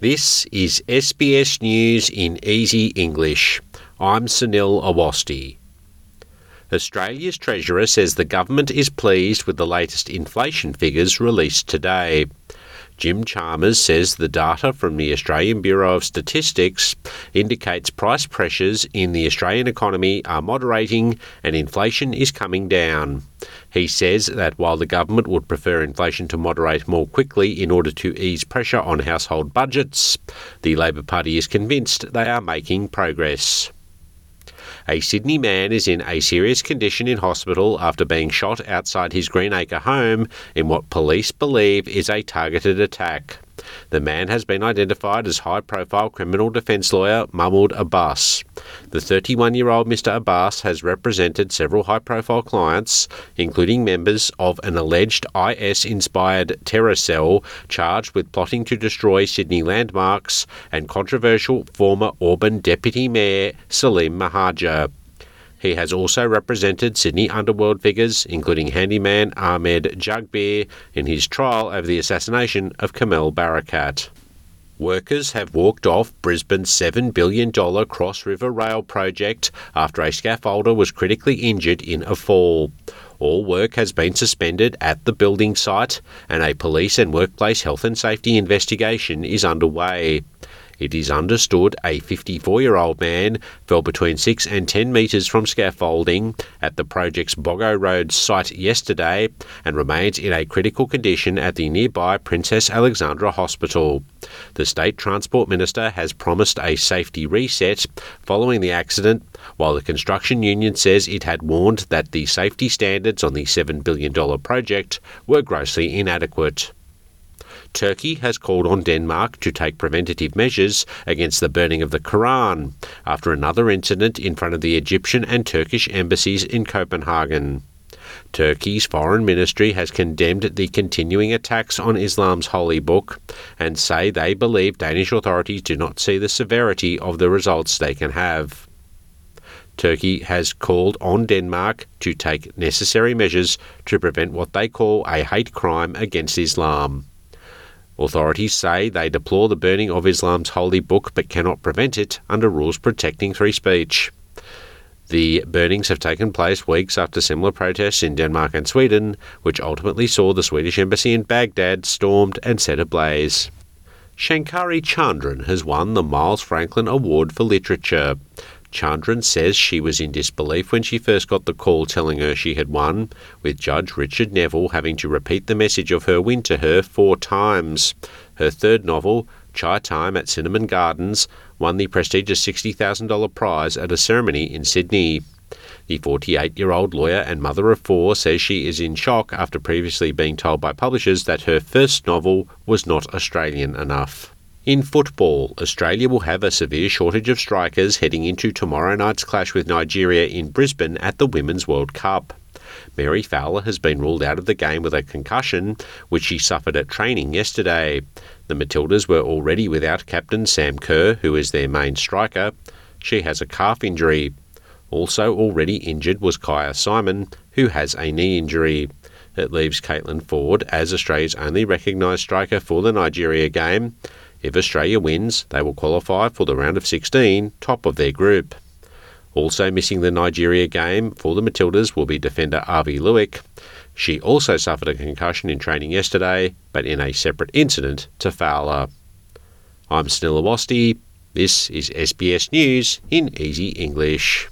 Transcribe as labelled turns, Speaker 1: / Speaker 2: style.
Speaker 1: This is SBS News in Easy English. I'm Sunil Awasthi. Australia's Treasurer says the government is pleased with the latest inflation figures released today. Jim Chalmers says the data from the Australian Bureau of Statistics indicates price pressures in the Australian economy are moderating and inflation is coming down. He says that while the government would prefer inflation to moderate more quickly in order to ease pressure on household budgets, the Labor Party is convinced they are making progress. A Sydney man is in a serious condition in hospital after being shot outside his Greenacre home in what police believe is a targeted attack. The man has been identified as high profile criminal defence lawyer Mahmoud Abbas. The 31 year old Mr. Abbas has represented several high profile clients, including members of an alleged IS inspired terror cell charged with plotting to destroy Sydney landmarks, and controversial former Auburn Deputy Mayor Salim Mehajer. He has also represented Sydney underworld figures, including handyman Ahmed Jugbir, in his trial over the assassination of Kamel Barakat. Workers have walked off Brisbane's $7 billion Cross River Rail project after a scaffolder was critically injured in a fall. All work has been suspended at the building site, and a police and workplace health and safety investigation is underway. It is understood a 54 year old man fell between 6 and 10 metres from scaffolding at the project's Boggo Road site yesterday and remains in a critical condition at the nearby Princess Alexandra Hospital. The State Transport Minister has promised a safety reset following the accident, while the construction union says it had warned that the safety standards on the $7 billion project were grossly inadequate. Turkey has called on Denmark to take preventative measures against the burning of the Quran after another incident in front of the Egyptian and Turkish embassies in Copenhagen. Turkey's foreign ministry has condemned the continuing attacks on Islam's holy book and say they believe Danish authorities do not see the severity of the results they can have. Turkey has called on Denmark to take necessary measures to prevent what they call a hate crime against Islam. Authorities say they deplore the burning of Islam's holy book but cannot prevent it under rules protecting free speech. The burnings have taken place weeks after similar protests in Denmark and Sweden, which ultimately saw the Swedish embassy in Baghdad stormed and set ablaze. Shankari Chandran has won the Miles Franklin Award for Literature. Chandran says she was in disbelief when she first got the call telling her she had won, with Judge Richard Neville having to repeat the message of her win to her four times. Her third novel, Chai Time at Cinnamon Gardens, won the prestigious $60,000 prize at a ceremony in Sydney. The 48 year old lawyer and mother of four says she is in shock after previously being told by publishers that her first novel was not Australian enough. In football, Australia will have a severe shortage of strikers heading into tomorrow night's clash with Nigeria in Brisbane at the Women's World Cup. Mary Fowler has been ruled out of the game with a concussion, which she suffered at training yesterday. The Matildas were already without captain Sam Kerr, who is their main striker. She has a calf injury. Also already injured was Kyah Simon, who has a knee injury. It leaves Caitlin Foord as Australia's only recognised striker for the Nigeria game. If Australia wins, they will qualify for the round of 16, top of their group. Also missing the Nigeria game for the Matildas will be defender Aivi Luik. She also suffered a concussion in training yesterday, but in a separate incident to Fowler. I'm Sunil This is SBS News in Easy English.